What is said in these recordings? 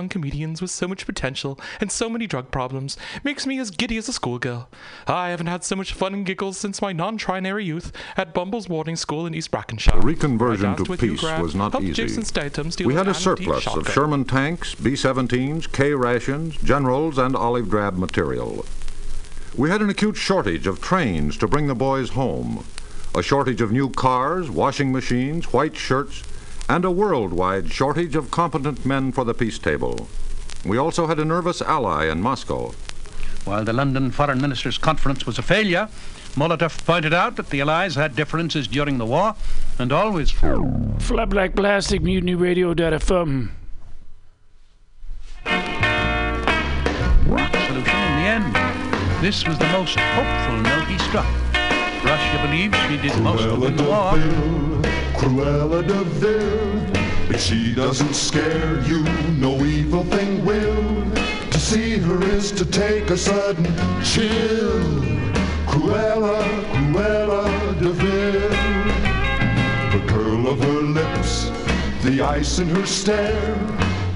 young comedians with so much potential and so many drug problems makes me as giddy as a schoolgirl. I haven't had so much fun and giggles since my non-trinary youth at Bumble's boarding school in East Brackenshire. The reconversion to peace was not easy. We had a surplus of Sherman tanks, B-17s, K rations, generals, and olive drab material. We had an acute shortage of trains to bring the boys home, a shortage of new cars, washing machines, white shirts, and a worldwide shortage of competent men for the peace table. We also had a nervous ally in Moscow. While the London Foreign Ministers' Conference was a failure, Molotov pointed out that the Allies had differences during the war and always. Flat Black Plastic, mutiny radio.fm. Solution in the end. This was the most hopeful note he struck. Russia believes she did most of the war. Cruella de Vil. If she doesn't scare you, no evil thing will. To see her is to take a sudden chill. Cruella, Cruella de Vil. The curl of her lips, the ice in her stare.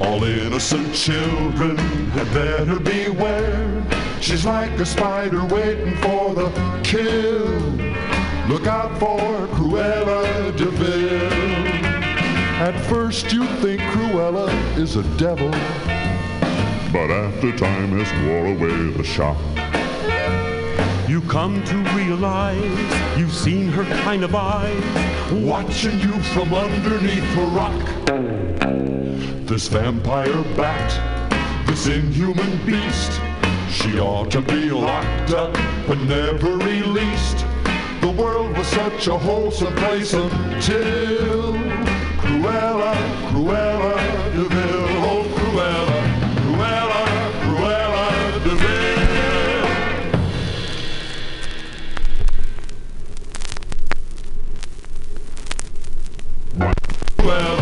All innocent children had better beware. She's like a spider waiting for the kill. Look out for Cruella de Vil. At first you think Cruella is a devil, but after time has wore away the shock. You come to realize you've seen her kind of eyes watching you from underneath a rock. This vampire bat, this inhuman beast, she ought to be locked up and never released. The world was such a wholesome place until Cruella, Cruella de Vil, oh Cruella, Cruella, Cruella de Vil. Cruella, Cruella,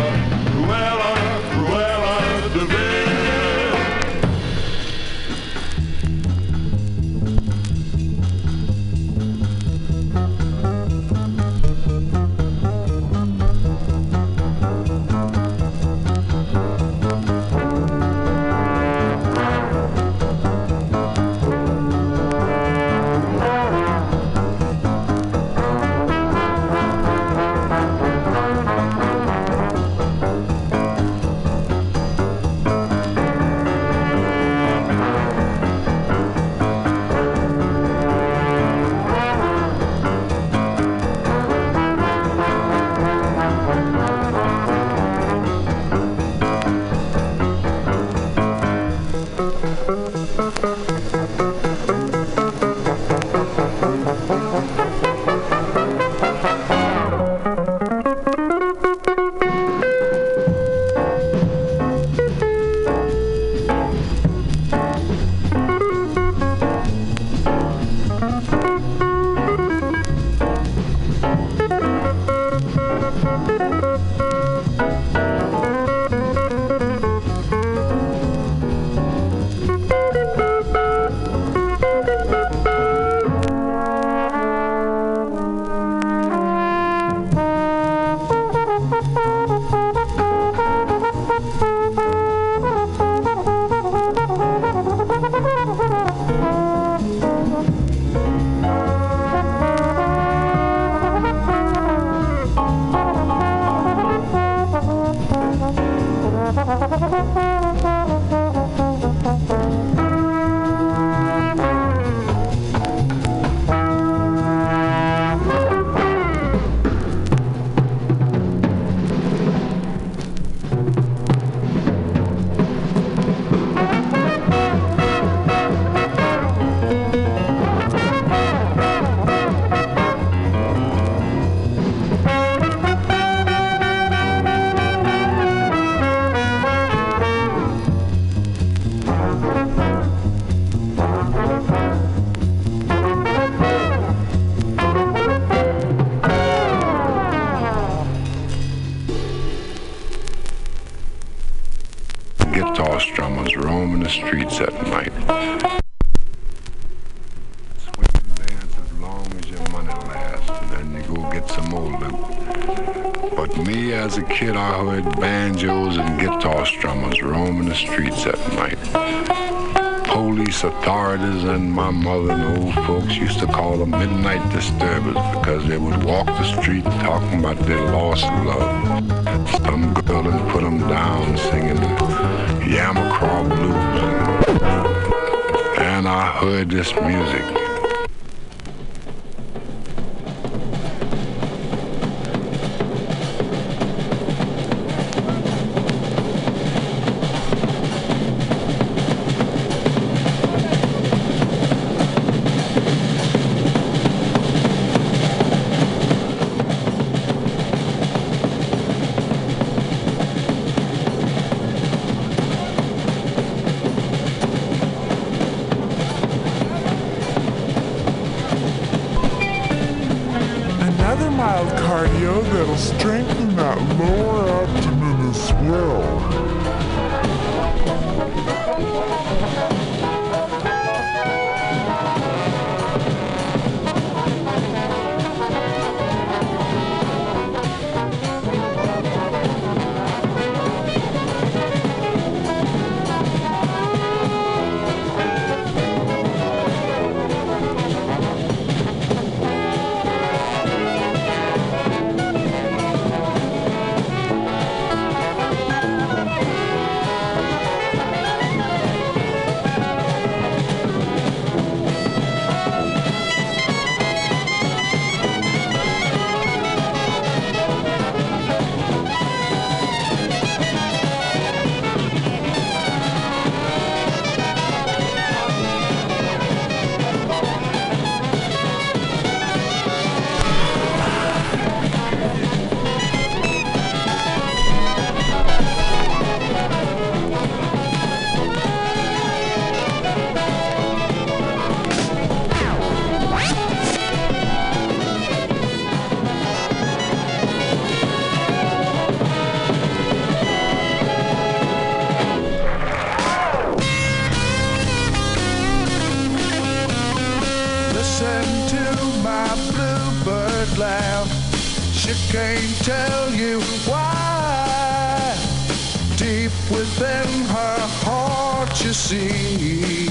And my mother and old folks used to call them midnight disturbers because they would walk the street talking about their lost love. Some girl and put them down singing Yamacraw blues. And I heard this music. you see.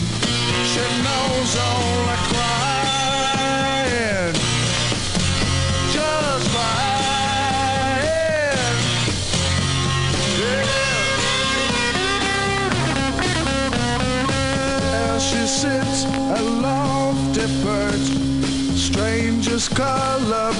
She knows all I crying, just crying. Yeah. She sits aloft, different, strangest color.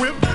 whip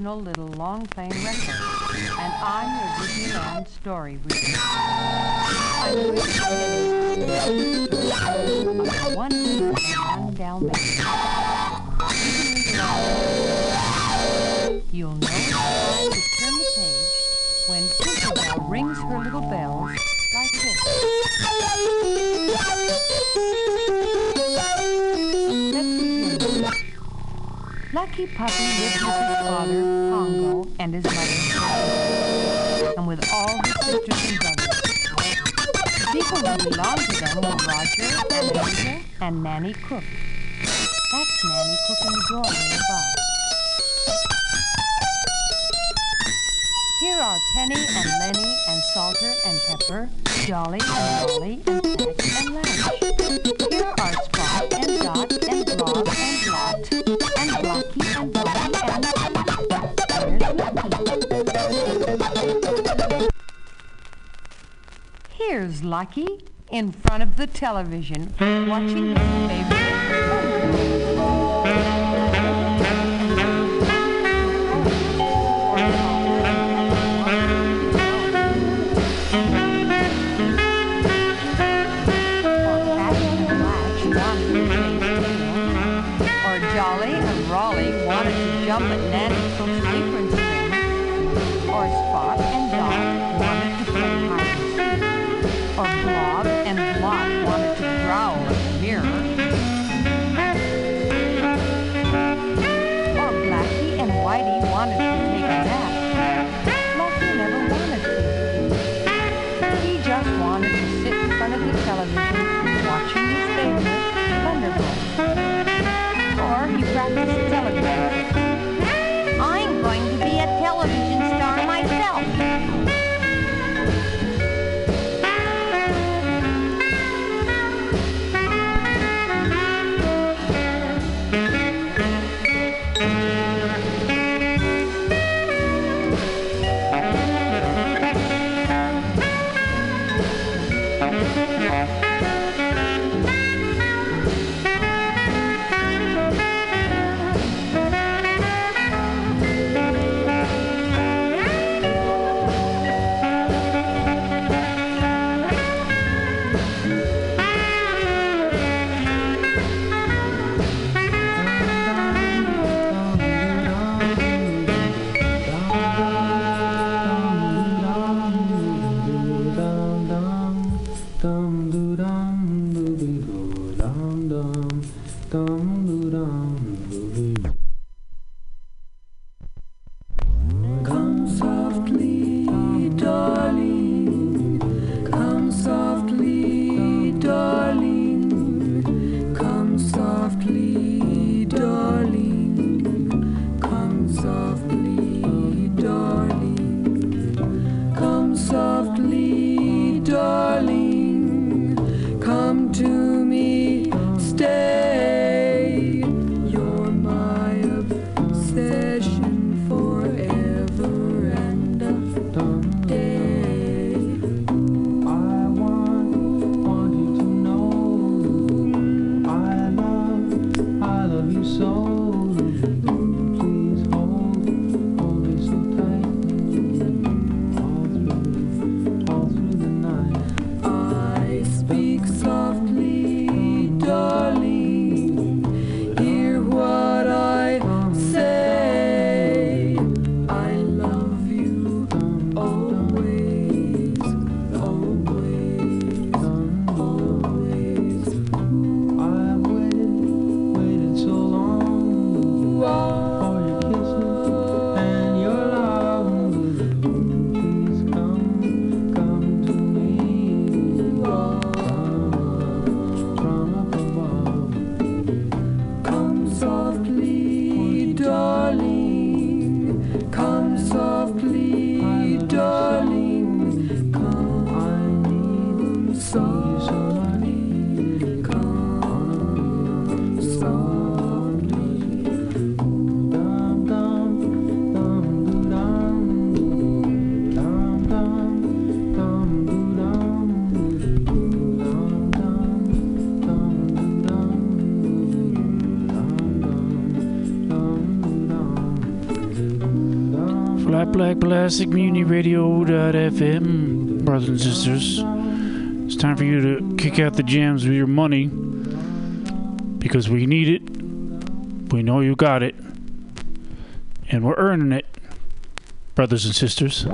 original little long playing record, and I'm your Disneyland story reader. I'm going one and You'll know to turn the page when Tinkerbell rings her little bells like this. Lucky Puppy lived with and his mother, and with all his sisters and brothers. People who belonged to them were Roger and and Nanny Cook. That's Nanny Cook in the drawing above. Here are Penny and Lenny and Salter and Pepper, Jolly and Dolly and Zack and Lash. Here's Lucky in front of the television watching his favorite. jolly and Raleigh wanted to jump at Nanny Classic Mutiny Radio.fm, brothers and sisters. It's time for you to kick out the jams with your money because we need it. We know you got it. And we're earning it, brothers and sisters.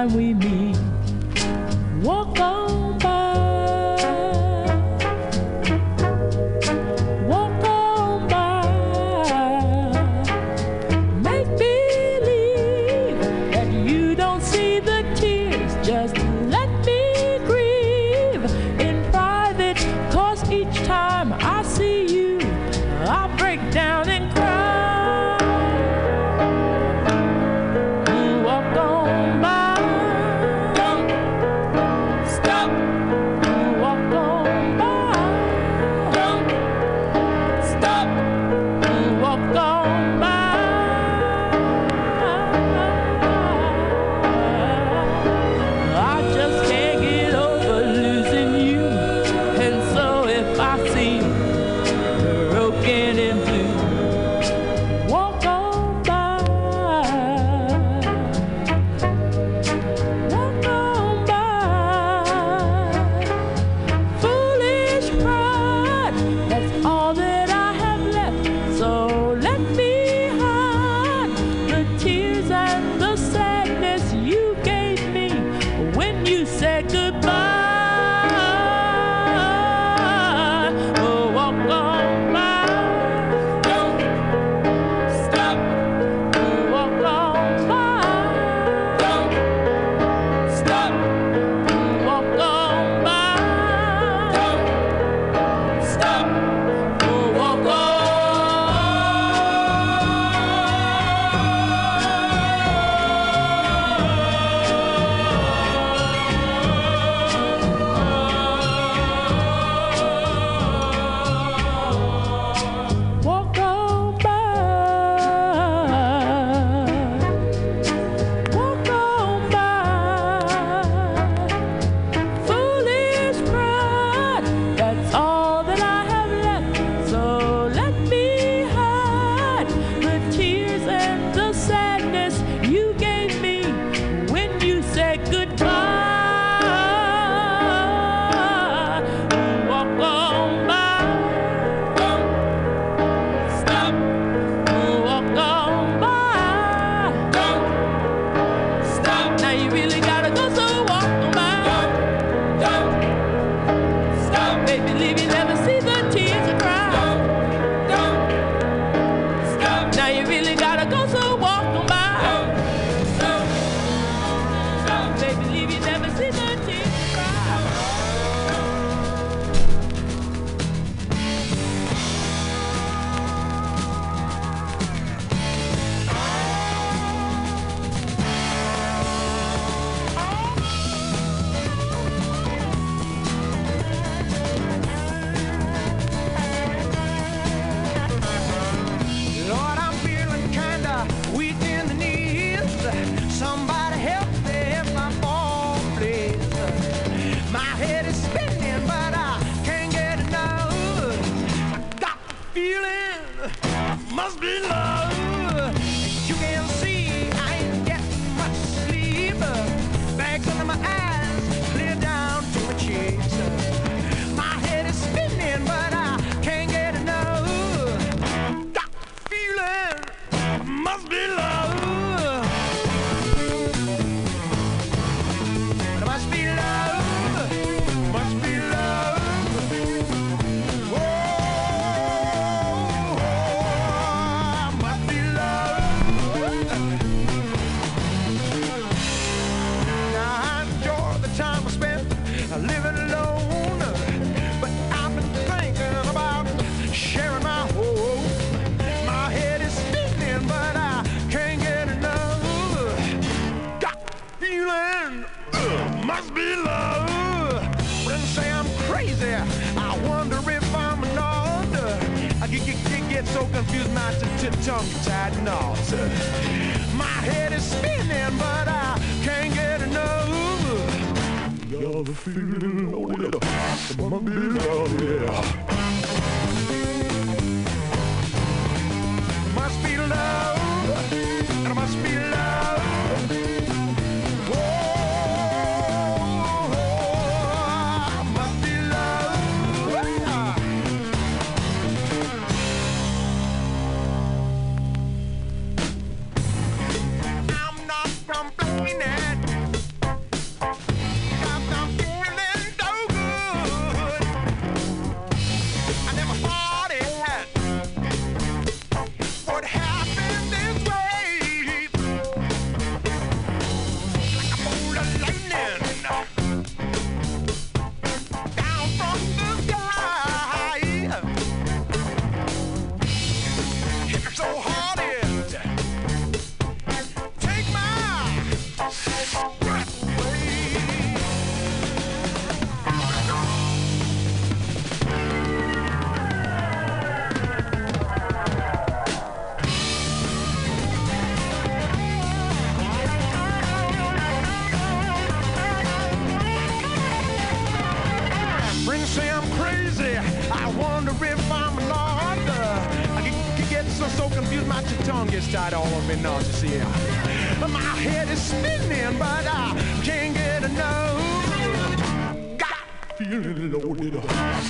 time we meet.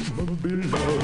Political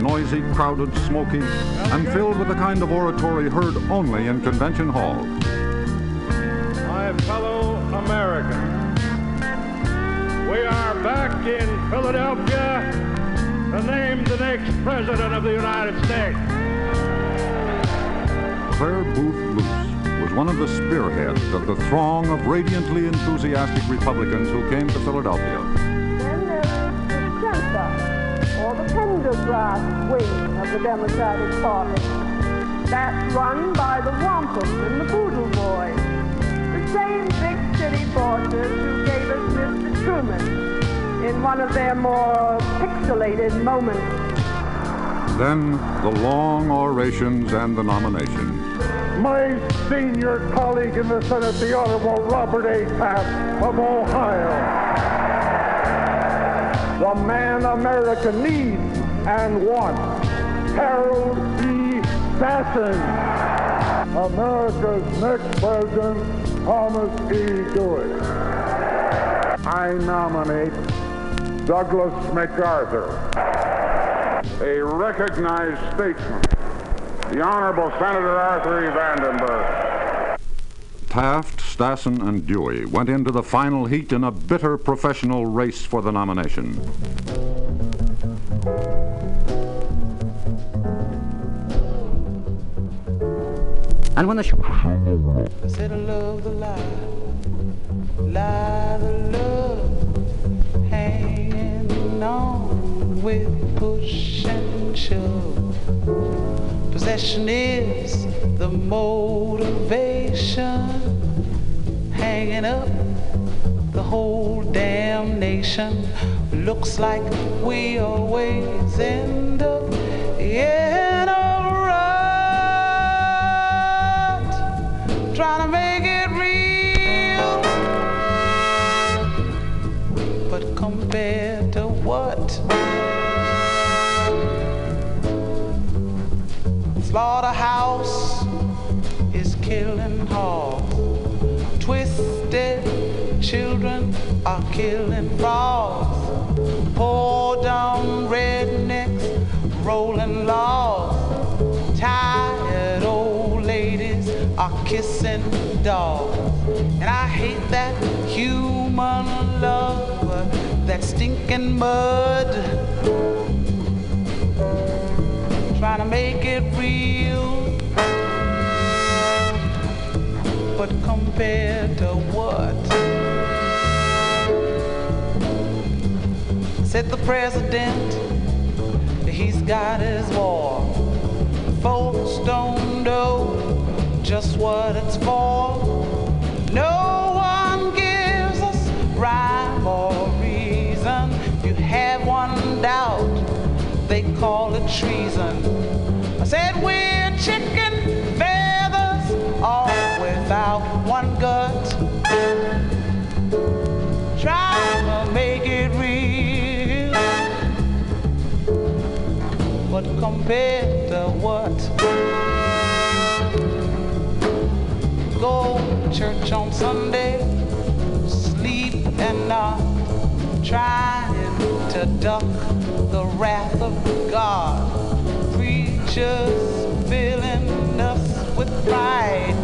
noisy, crowded, smoky, and filled with the kind of oratory heard only in convention halls. My fellow Americans, we are back in Philadelphia to name the next President of the United States. Clare Boothe Luce was one of the spearheads of the throng of radiantly enthusiastic Republicans who came to Philadelphia. Wing of the Democratic Party. That's run by the Wampum and the Poodle Boys, the same big city bosses who gave us Mr. Truman in one of their more pixelated moments. Then the long orations and the nominations. My senior colleague in the Senate, the Honorable Robert A. Taft of Ohio. The man America needs and one, Harold B. Stassen. America's next president, Thomas E. Dewey. I nominate Douglas MacArthur. A recognized statesman, the Honorable Senator Arthur E. Vandenberg. Taft, Stassen, and Dewey went into the final heat in a bitter professional race for the nomination. And when the show... I said I love the lie, lie the love, hanging on with push and shove. Possession is the motivation, hanging up the whole damn nation. Looks like we always end up in trying to make it real. But compared to what? Slaughterhouse is killing hogs. Twisted children are killing frogs. Poor dumb rednecks rolling logs. Kissing dogs. And I hate that human love, that stinking mud. Trying to make it real. But compared to what? Said the president, he's got his war. Folks don't know just what it's for. No one gives us rhyme or reason. You have one doubt, they call it treason. I said we're chicken feathers, all without one gut. Try to make it real, but compared to what? Go church on Sunday, sleep and not trying to duck the wrath of God. Preachers filling us with pride,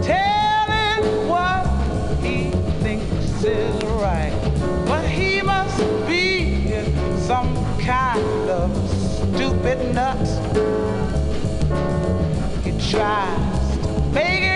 telling what he thinks is right. But he must be in some kind of stupid nut. He tries to make it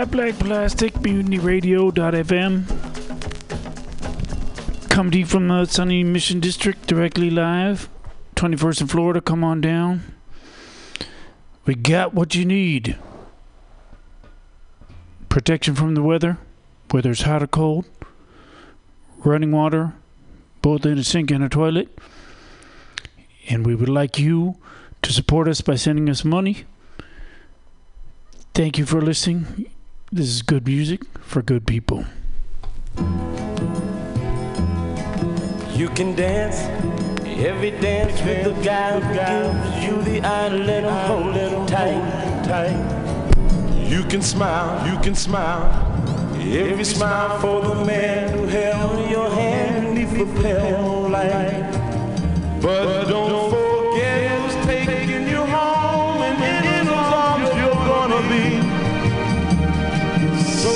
Flat Black Plastic, MutinyRadio.fm. Come to you from the Sunny Mission District, directly live. 21st in Florida, come on down. We got what you need. Protection from the weather, whether it's hot or cold. Running water, both in a sink and a toilet. And we would like you to support us by sending us money. Thank you for listening. This is good music for good people. You can dance every dance with the guy who gives you the eye, let him hold it tight, tight. You can smile, you can smile. Every smile for the man who held your hand beneath the pale light. But don't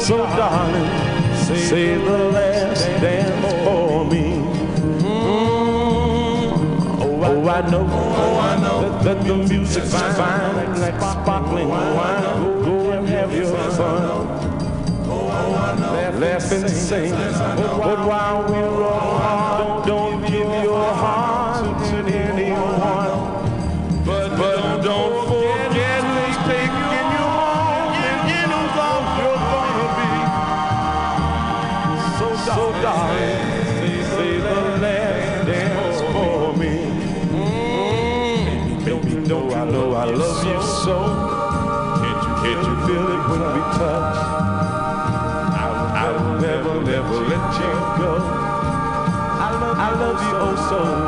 So darling, say the last dance for me. Mm-hmm. Oh, I know, oh, I know. That, the music's fine, fine. Like sparkling oh, wine. Go, go and have your oh, fun. Oh, I know, laugh and sing, but while we soul.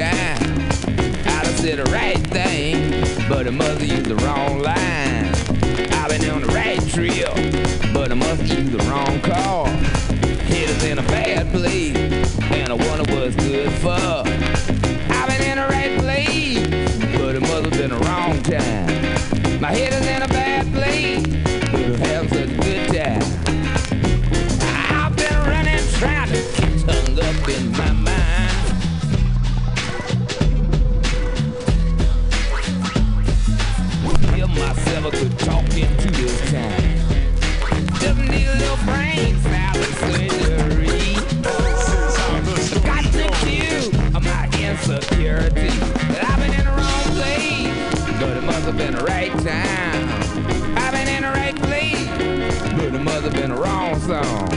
Yeah. zone.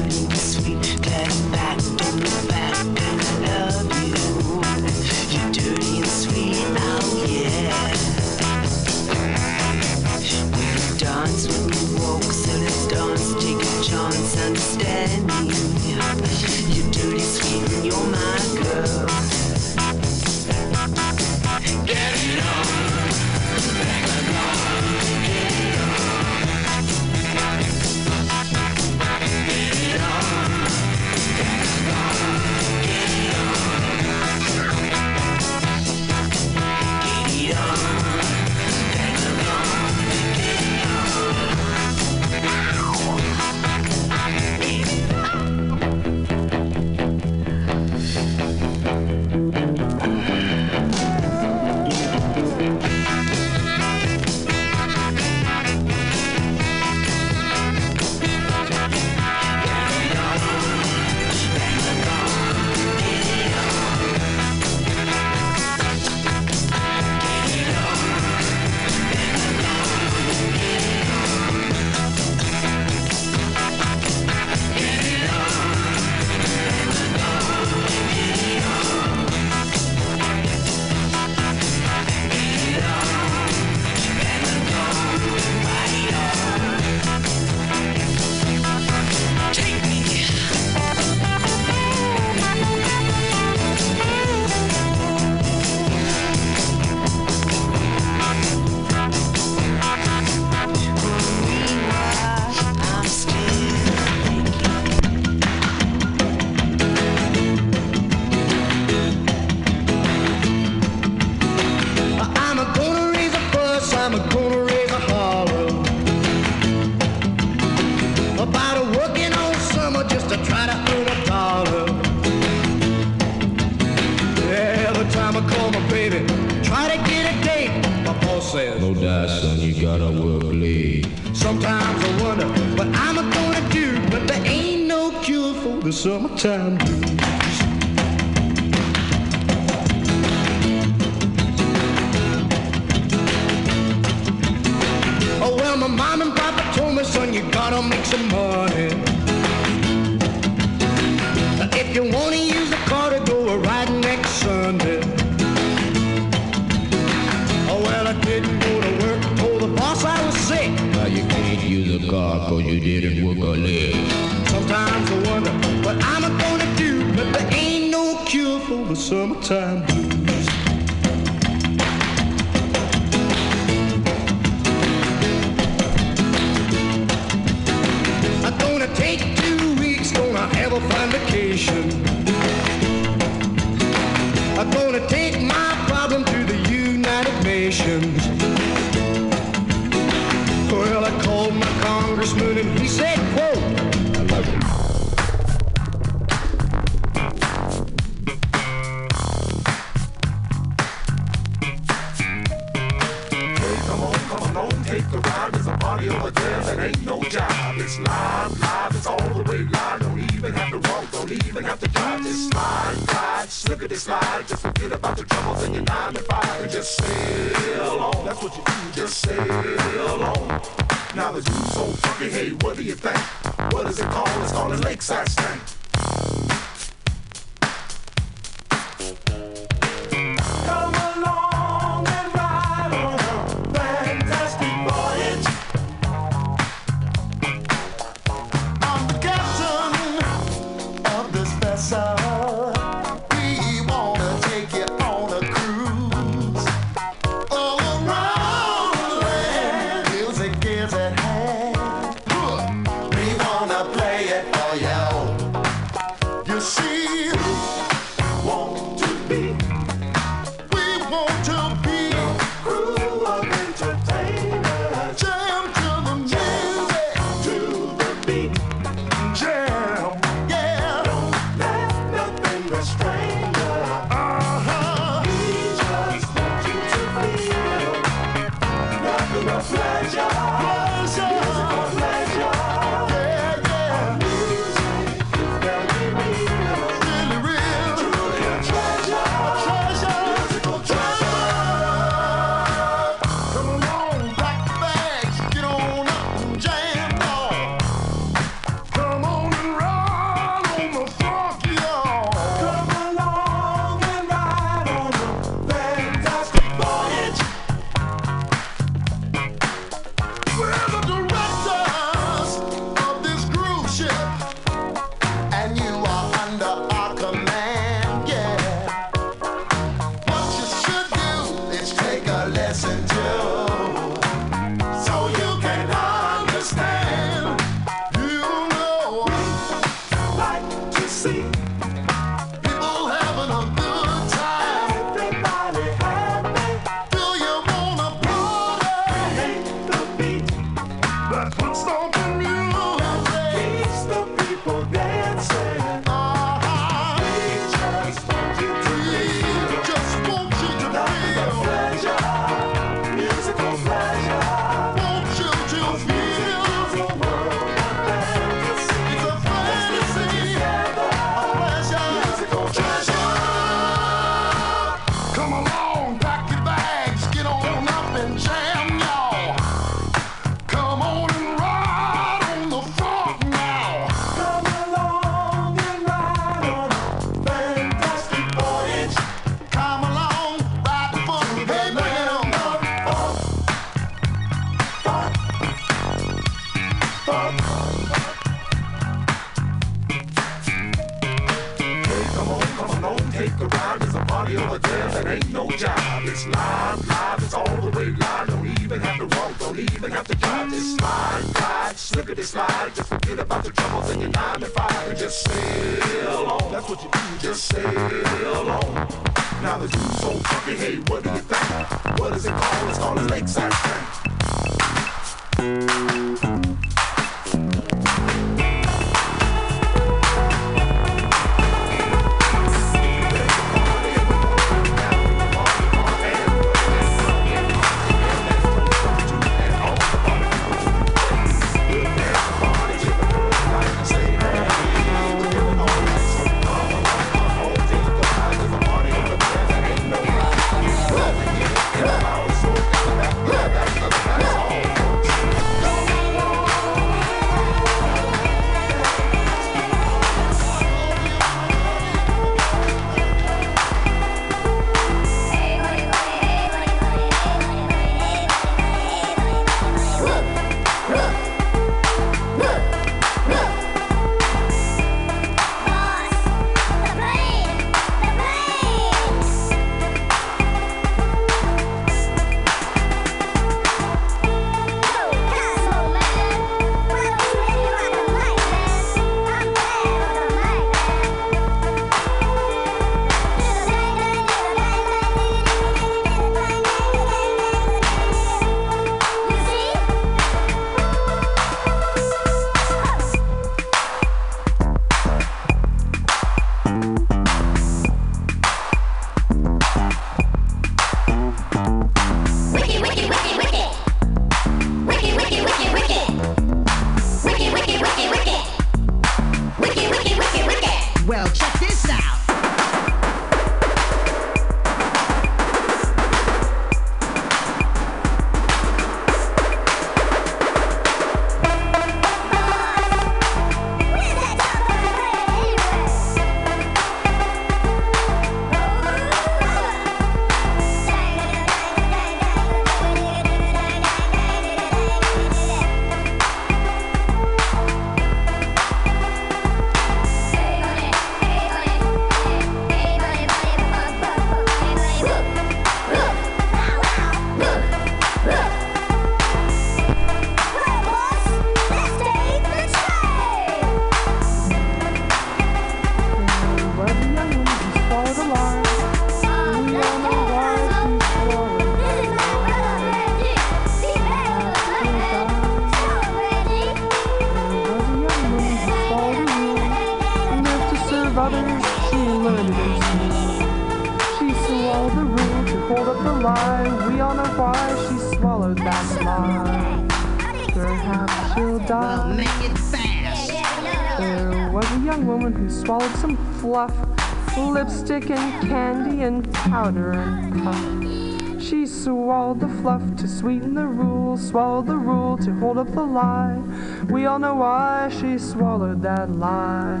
Powder and puff. She swallowed the fluff to sweeten the rule, swallowed the rule to hold up the lie. We all know why she swallowed that lie.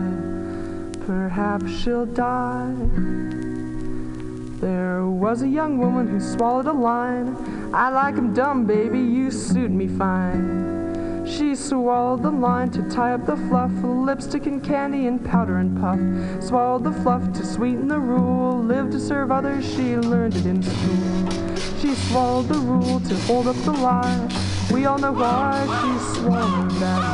Perhaps she'll die. There was a young woman who swallowed a line. I like 'em dumb, baby, you suit me fine. She swallowed the line to tie up the fluff, lipstick and candy and powder and puff. Swallowed the fluff sweeten the rule, lived to serve others, she learned it in school. She swallowed the rule to hold up the lie. We all know why she swallowed that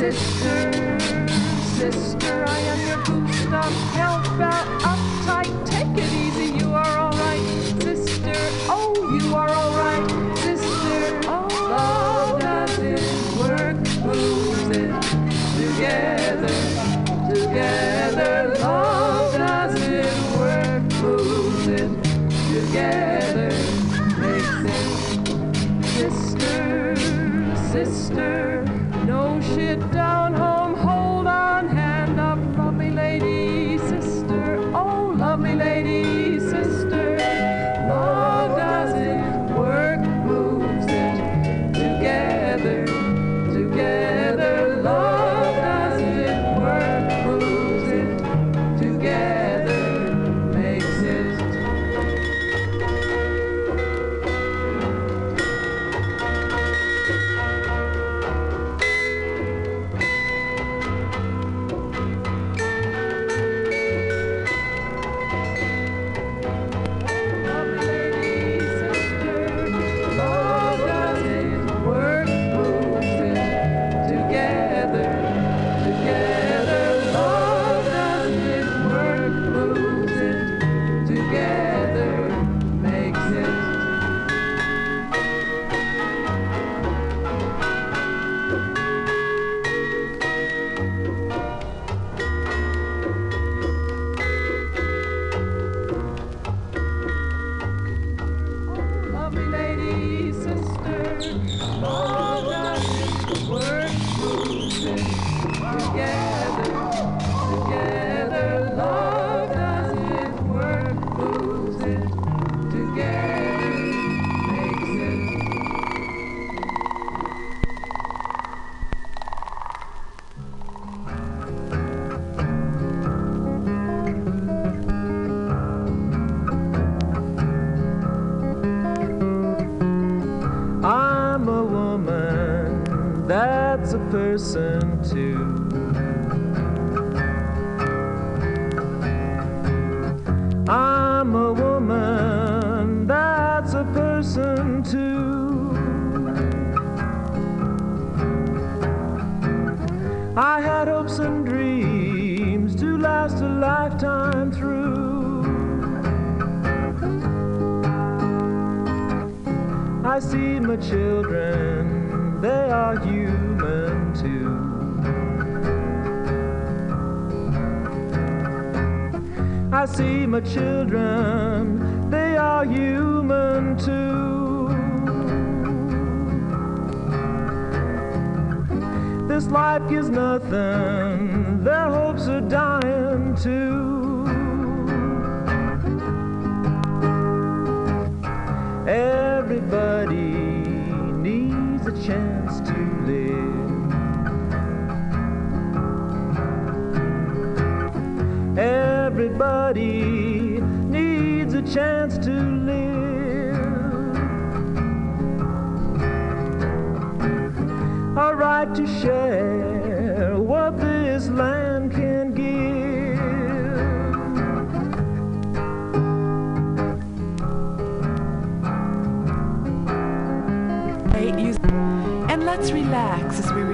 Sister, sister, I am your bootstrap, out, uptight, take it easy.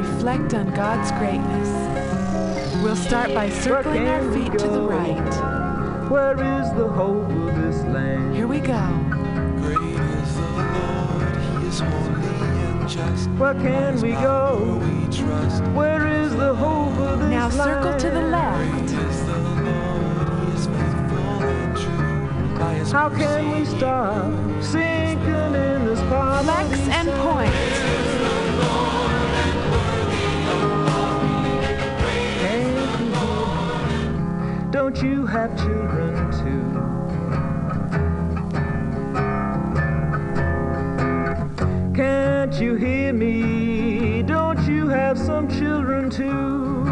reflect on God's greatness. We'll start by circling our feet to the right. Where is the hope of this land? Here we go. Great is the Lord, He is holy and just. Where can we go? We trust. Where is the hope of this now land? Now circle to the left. The Lord, How can we stop sinking in this problem? Flex and point. don't you have children too? Can't you hear me? Don't you have some children too?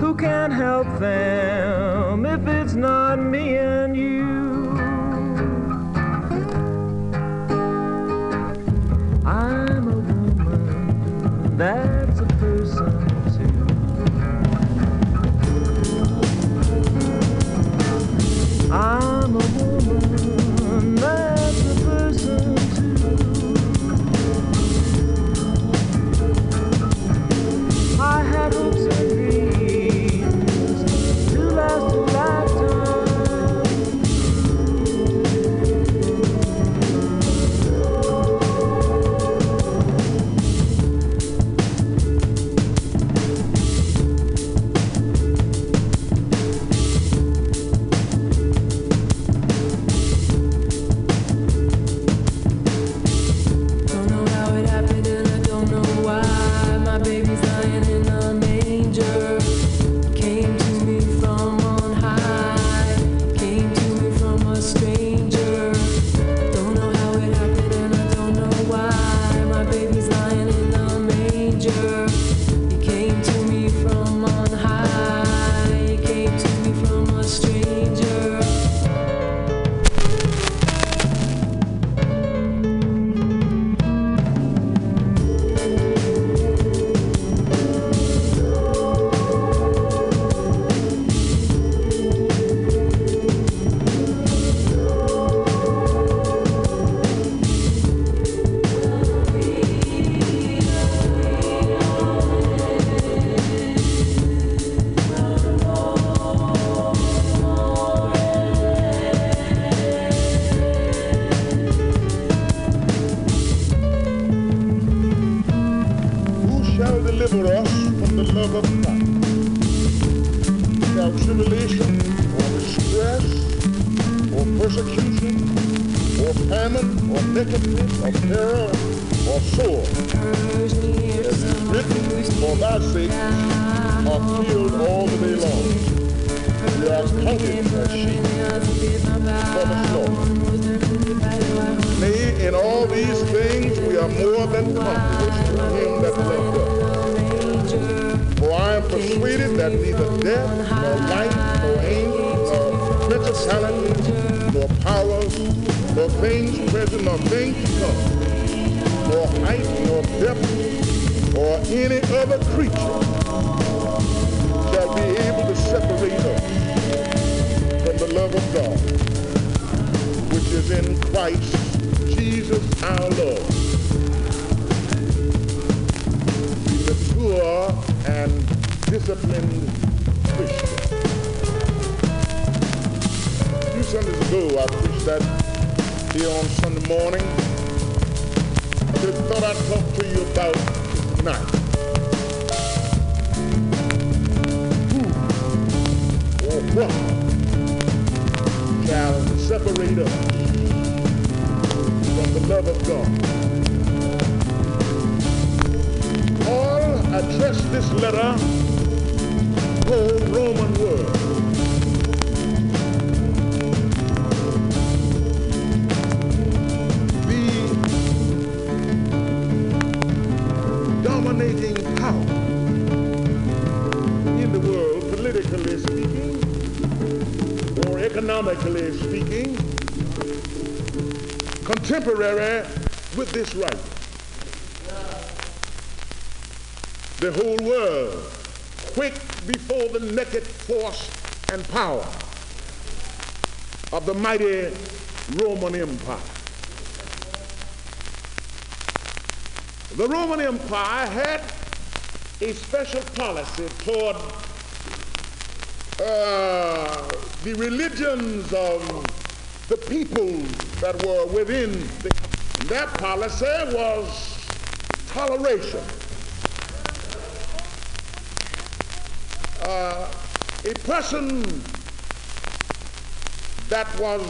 Who can help them if it's not me mighty Roman Empire. The Roman Empire had a special policy toward uh, the religions of the people that were within the that policy was toleration. Uh, a person that was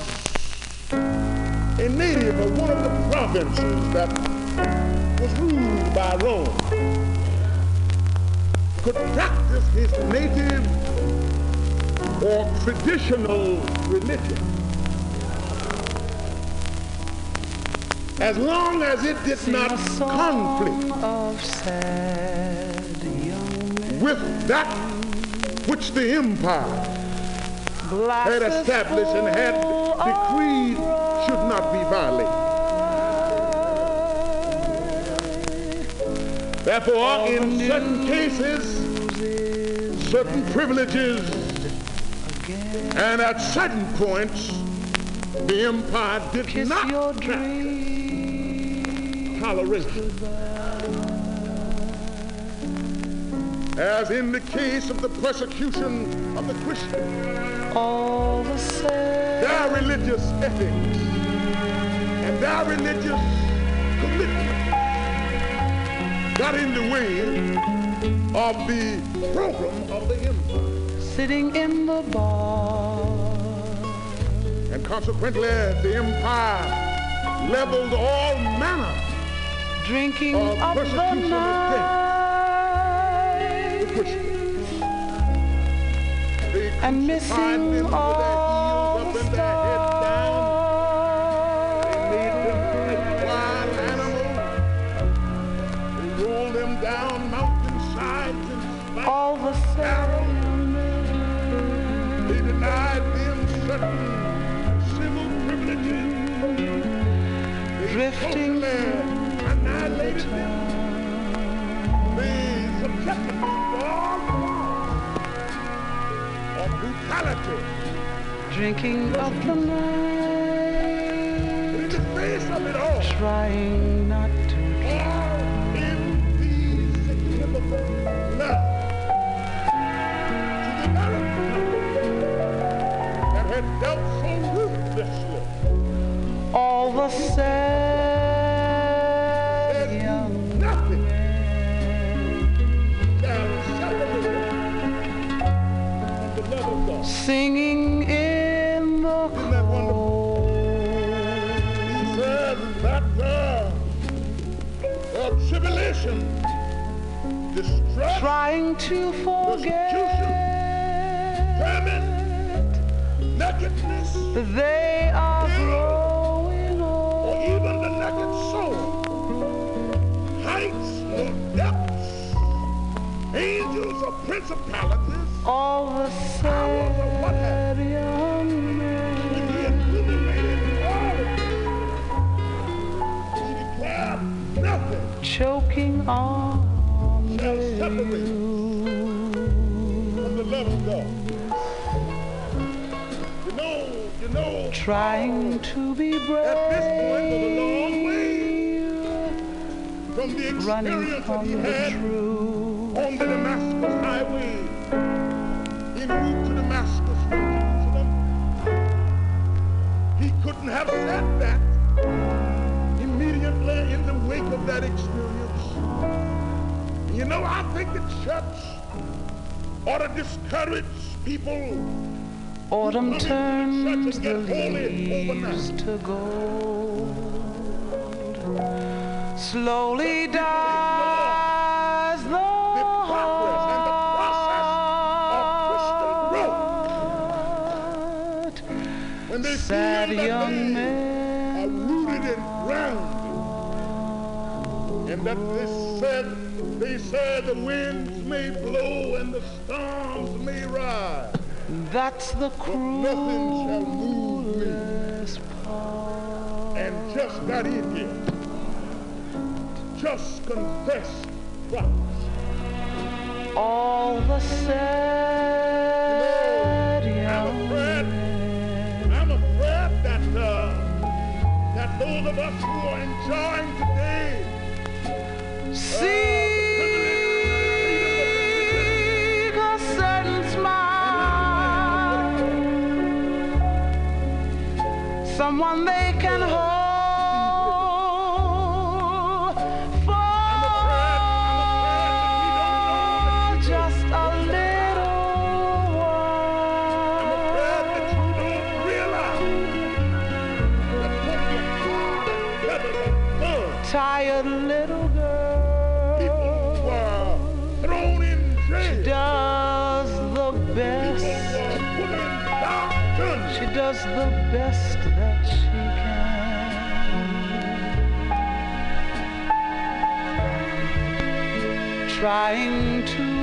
a native of one of the provinces that was ruled by Rome. Could practice his native or traditional religion. As long as it did not conflict with that which the empire had established and had decreed should not be violated. Therefore, in certain cases, certain privileges, and at certain points, the empire did not toleration. As in the case of the persecution of the Christians, all the same. their religious ethics and their religious commitment got in the way of the program of the empire. Sitting in the bar. And consequently, the empire leveled all manner drinking of up persecution the night. And missing all with their heels up and their heads down. They made them wild animals. They rolled them down mountainsides and spiked all the arrows. They denied them certain civil privileges. They Drifting drinking up the night. In the face of it all, trying not trying to be brave. At this point was a long way from the experience that he had truth. on the Damascus highway. He moved to Damascus from Jerusalem. He couldn't have said that immediately in the wake of that experience. You know, I think the church ought to discourage people Autumn turns the leaves to gold. Slowly dies the heart. When they Sad young men are rooted and grounded, and that they said, they said the winds may blow That's the nothing shall move me. And just got in here. Just confess Christ. All the sad you know, I'm afraid, I'm afraid that uh, that those of us someone they can hold for just a little while. Tired little girl. She does the best. She does the best Trying to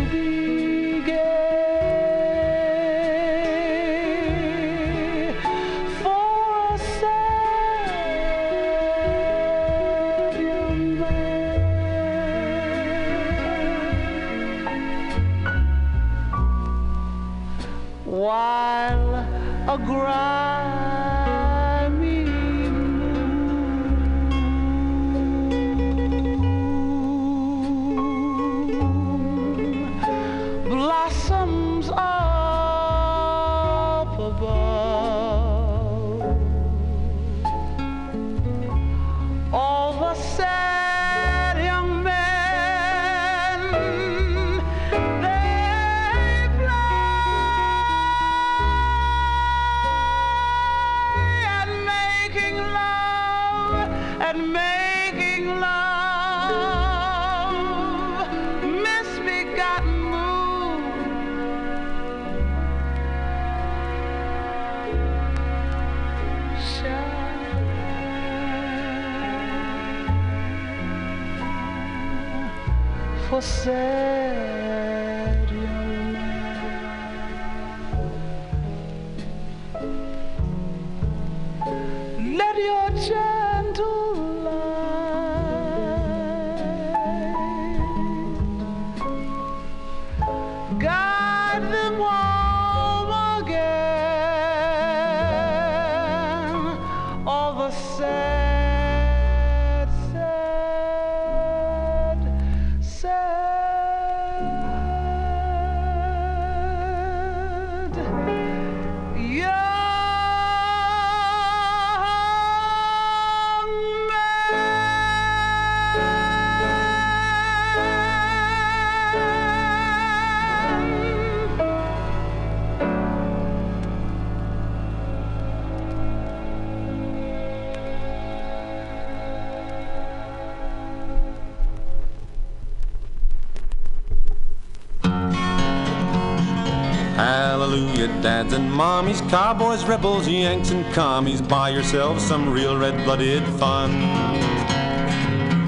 and mommies, cowboys, rebels, yanks, and commies. Buy yourself some real red blooded fun.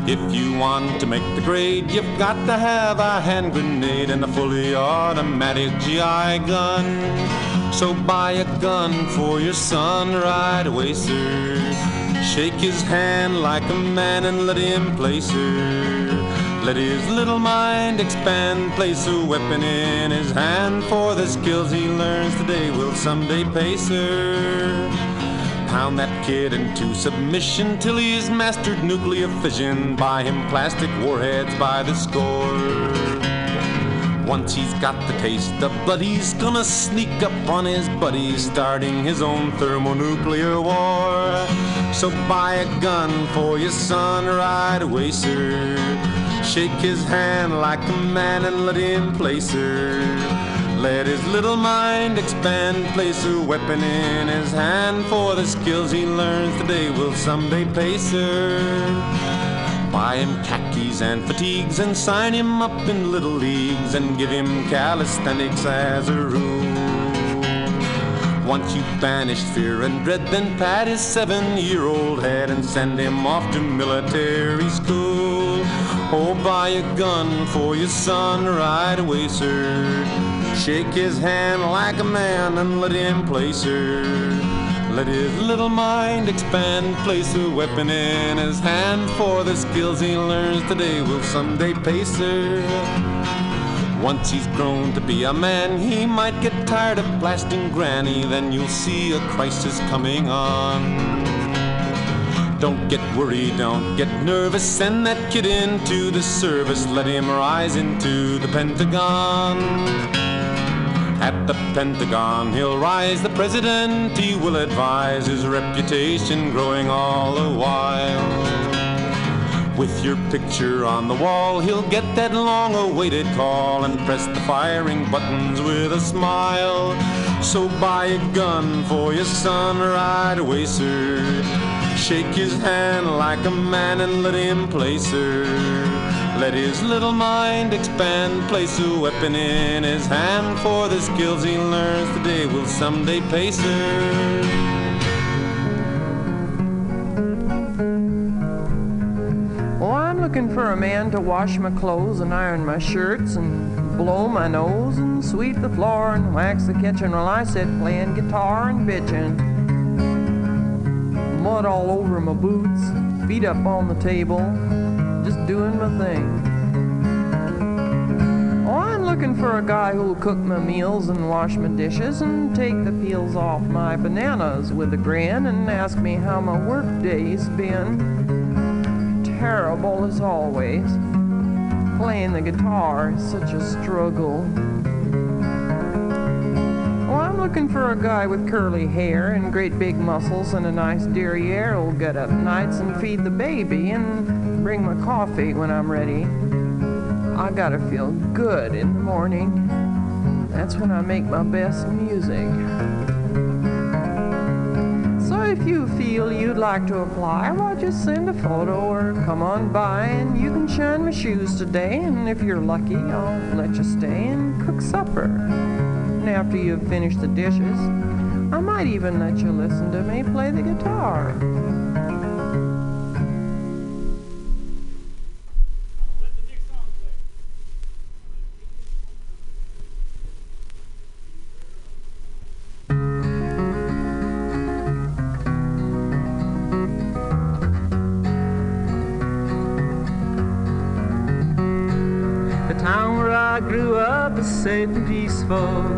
If you want to make the grade, you've got to have a hand grenade and a fully automatic GI gun. So buy a gun for your son right away, sir. Shake his hand like a man and let him place her. Let his little mind expand, place a weapon in his hand, for the skills he learns today will someday pay, sir. Pound that kid into submission till he's mastered nuclear fission. Buy him plastic warheads by the score. Once he's got the taste of blood, he's gonna sneak up on his buddies, starting his own thermonuclear war. So buy a gun for your son right away, sir. Shake his hand like a man and let him place her. Let his little mind expand, place a weapon in his hand, for the skills he learns today will someday pace her. Buy him khakis and fatigues and sign him up in little leagues and give him calisthenics as a rule. Once you've banished fear and dread, then pat his seven year old head and send him off to military school. Oh, buy a gun for your son right away, sir. Shake his hand like a man and let him place her. Let his little mind expand, place a weapon in his hand, for the skills he learns today will someday pace her. Once he's grown to be a man, he might get tired of blasting Granny, then you'll see a crisis coming on. Don't get worried, don't get nervous, send that kid into the service, let him rise into the Pentagon. At the Pentagon, he'll rise the president, he will advise, his reputation growing all the while. With your picture on the wall, he'll get that long awaited call and press the firing buttons with a smile. So buy a gun for your son right away, sir. Shake his hand like a man and let him place her. Let his little mind expand, place a weapon in his hand, for the skills he learns today will someday pace her. Oh, I'm looking for a man to wash my clothes and iron my shirts and blow my nose and sweep the floor and wax the kitchen while I sit playing guitar and bitching. Mud all over my boots, feet up on the table, just doing my thing. Oh, I'm looking for a guy who'll cook my meals and wash my dishes and take the peels off my bananas with a grin and ask me how my work day's been terrible as always. Playing the guitar is such a struggle. Looking for a guy with curly hair and great big muscles and a nice derriere who'll get up nights and feed the baby and bring my coffee when I'm ready. I gotta feel good in the morning. That's when I make my best music So if you feel you'd like to apply, well, just send a photo or come on by and you can shine my shoes today. And if you're lucky, I'll let you stay and cook supper. After you've finished the dishes, I might even let you listen to me play the guitar. Peaceful.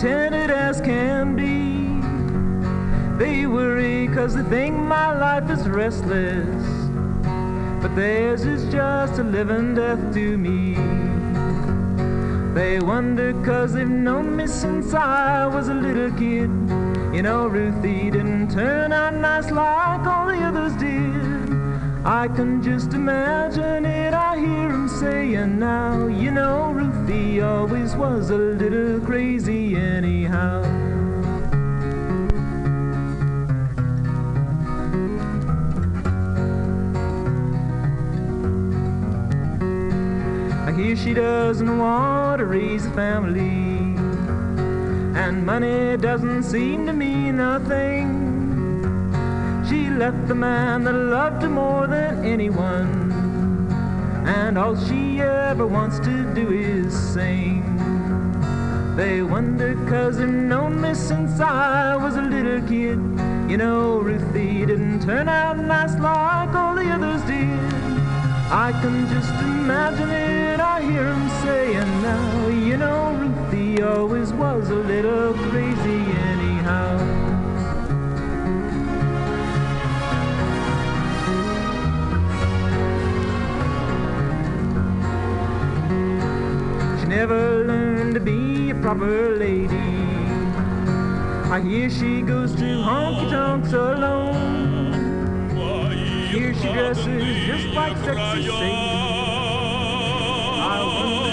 Contented as can be. They worry cause they think my life is restless. But theirs is just a living death to me. They wonder cause they've known me since I was a little kid. You know, Ruthie didn't turn out nice like all the others did. I can just imagine it, hear him saying now, you know, Ruthie always was a little crazy anyhow. I hear she doesn't want to raise a family, and money doesn't seem to mean nothing. She left the man that loved her more than anyone. And all she ever wants to do is sing. They wonder cause they've known me since I was a little kid. You know, Ruthie didn't turn out nice like all the others did. I can just imagine it, I hear him saying now, you know, Ruthie always was a little crazy anyhow. Never learned to be a proper lady. I hear she goes to honky tonks alone. Here she dresses just like sexy Sadie. I wonder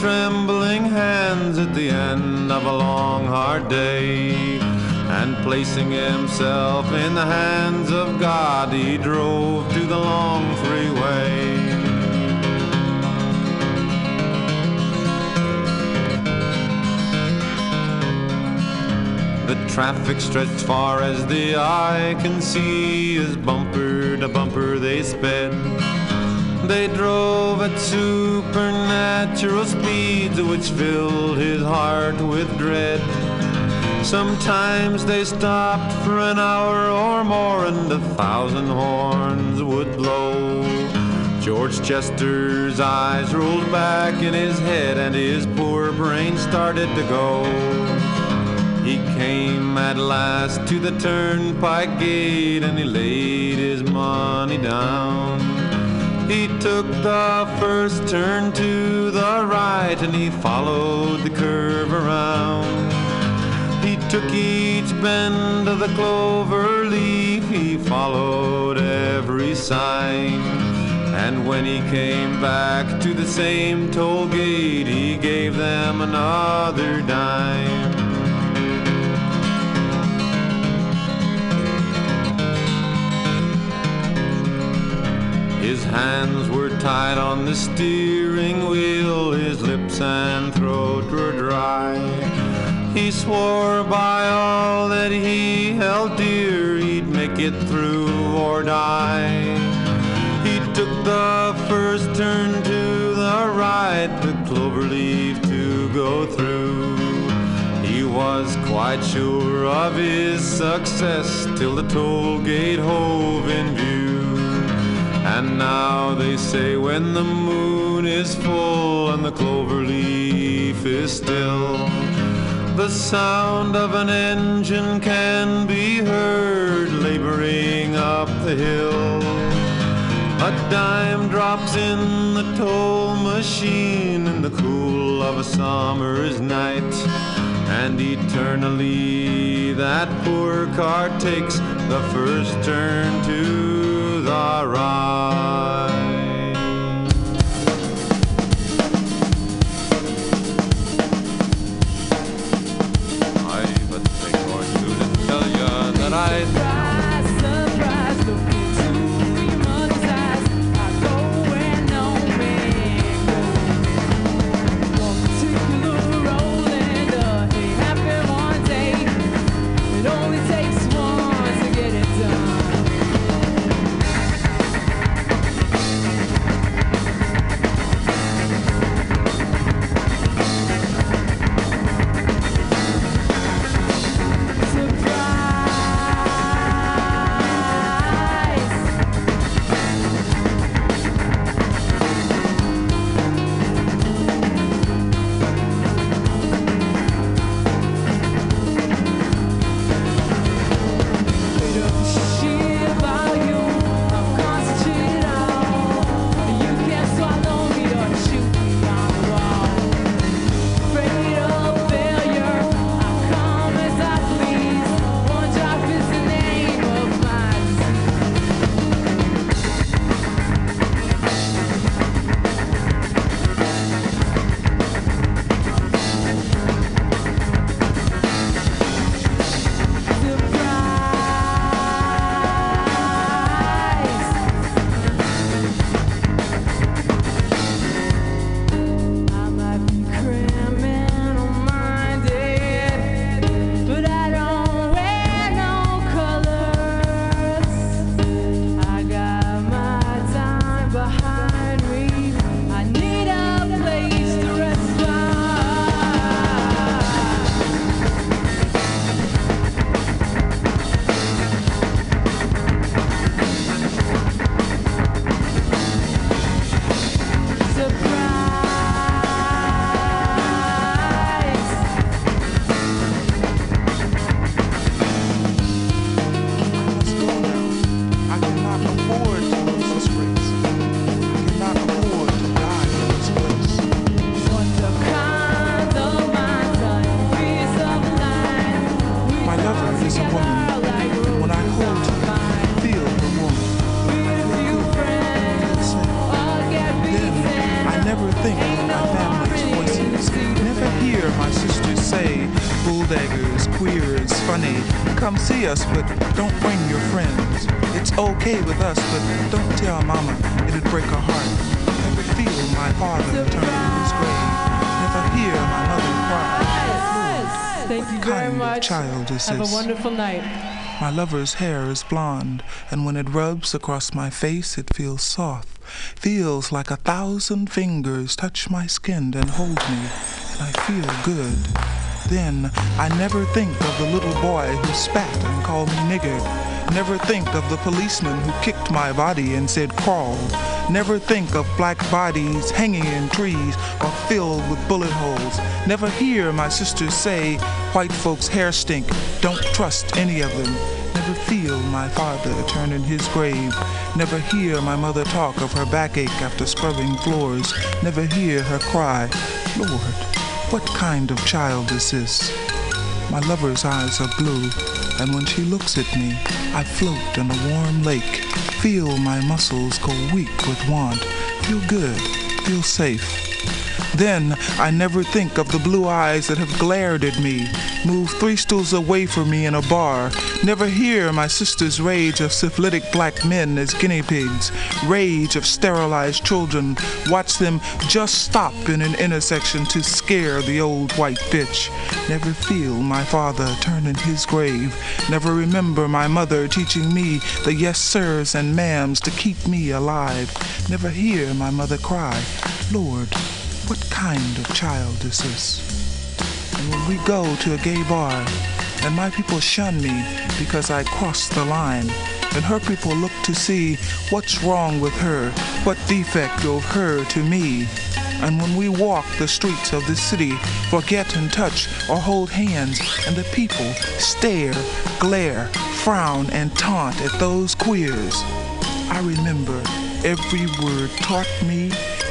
trembling hands at the end of a long, hard day. And placing himself in the hands of God, he drove to the long freeway. The traffic stretched far as the eye can see as bumper to bumper they sped. They drove at supernatural speeds which filled his heart with dread. Sometimes they stopped for an hour or more and a thousand horns would blow. George Chester's eyes rolled back in his head and his poor brain started to go. He came at last to the turnpike gate and he laid his money down. He took the first turn to the right and he followed the curve around. He took each bend of the clover leaf, he followed every sign. And when he came back to the same toll gate, he gave them another dime. Hands were tied on the steering wheel, his lips and throat were dry. He swore by all that he held dear, he'd make it through or die. He took the first turn to the right, the clover leaf to go through. He was quite sure of his success till the toll gate hove in view. And now they say when the moon is full and the clover leaf is still, the sound of an engine can be heard laboring up the hill. A dime drops in the toll machine in the cool of a summer's night. And eternally that poor car takes the first turn to the right. I've a thing or to tell you that I child Have a wonderful night. My lover's hair is blonde, and when it rubs across my face, it feels soft. Feels like a thousand fingers touch my skin and hold me, and I feel good. Then I never think of the little boy who spat and called me nigger. Never think of the policeman who kicked my body and said crawl. Never think of black bodies hanging in trees or filled with bullet holes. Never hear my sisters say white folks' hair stink. Don't trust any of them. Never feel my father turn in his grave. Never hear my mother talk of her backache after scrubbing floors. Never hear her cry, Lord, what kind of child is this? My lover's eyes are blue, and when she looks at me, I float in a warm lake. Feel my muscles go weak with want. Feel good, feel safe. Then I never think of the blue eyes that have glared at me, move three stools away from me in a bar, never hear my sister's rage of syphilitic black men as guinea pigs, rage of sterilized children, watch them just stop in an intersection to scare the old white bitch, never feel my father turn in his grave, never remember my mother teaching me the yes sirs and ma'ams to keep me alive, never hear my mother cry, Lord, what kind of child this is? And when we go to a gay bar, and my people shun me because I cross the line, and her people look to see what's wrong with her, what defect of her to me. And when we walk the streets of this city, forget and touch or hold hands, and the people stare, glare, frown, and taunt at those queers, I remember every word taught me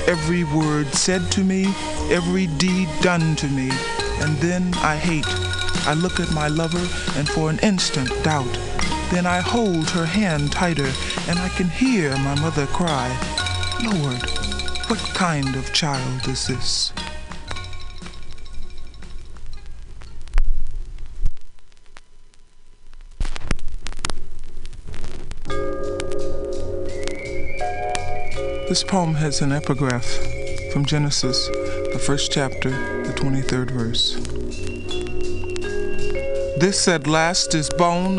every word said to me, every deed done to me. And then I hate. I look at my lover and for an instant doubt. Then I hold her hand tighter and I can hear my mother cry, Lord, what kind of child is this? This poem has an epigraph from Genesis, the first chapter, the 23rd verse. This at last is bone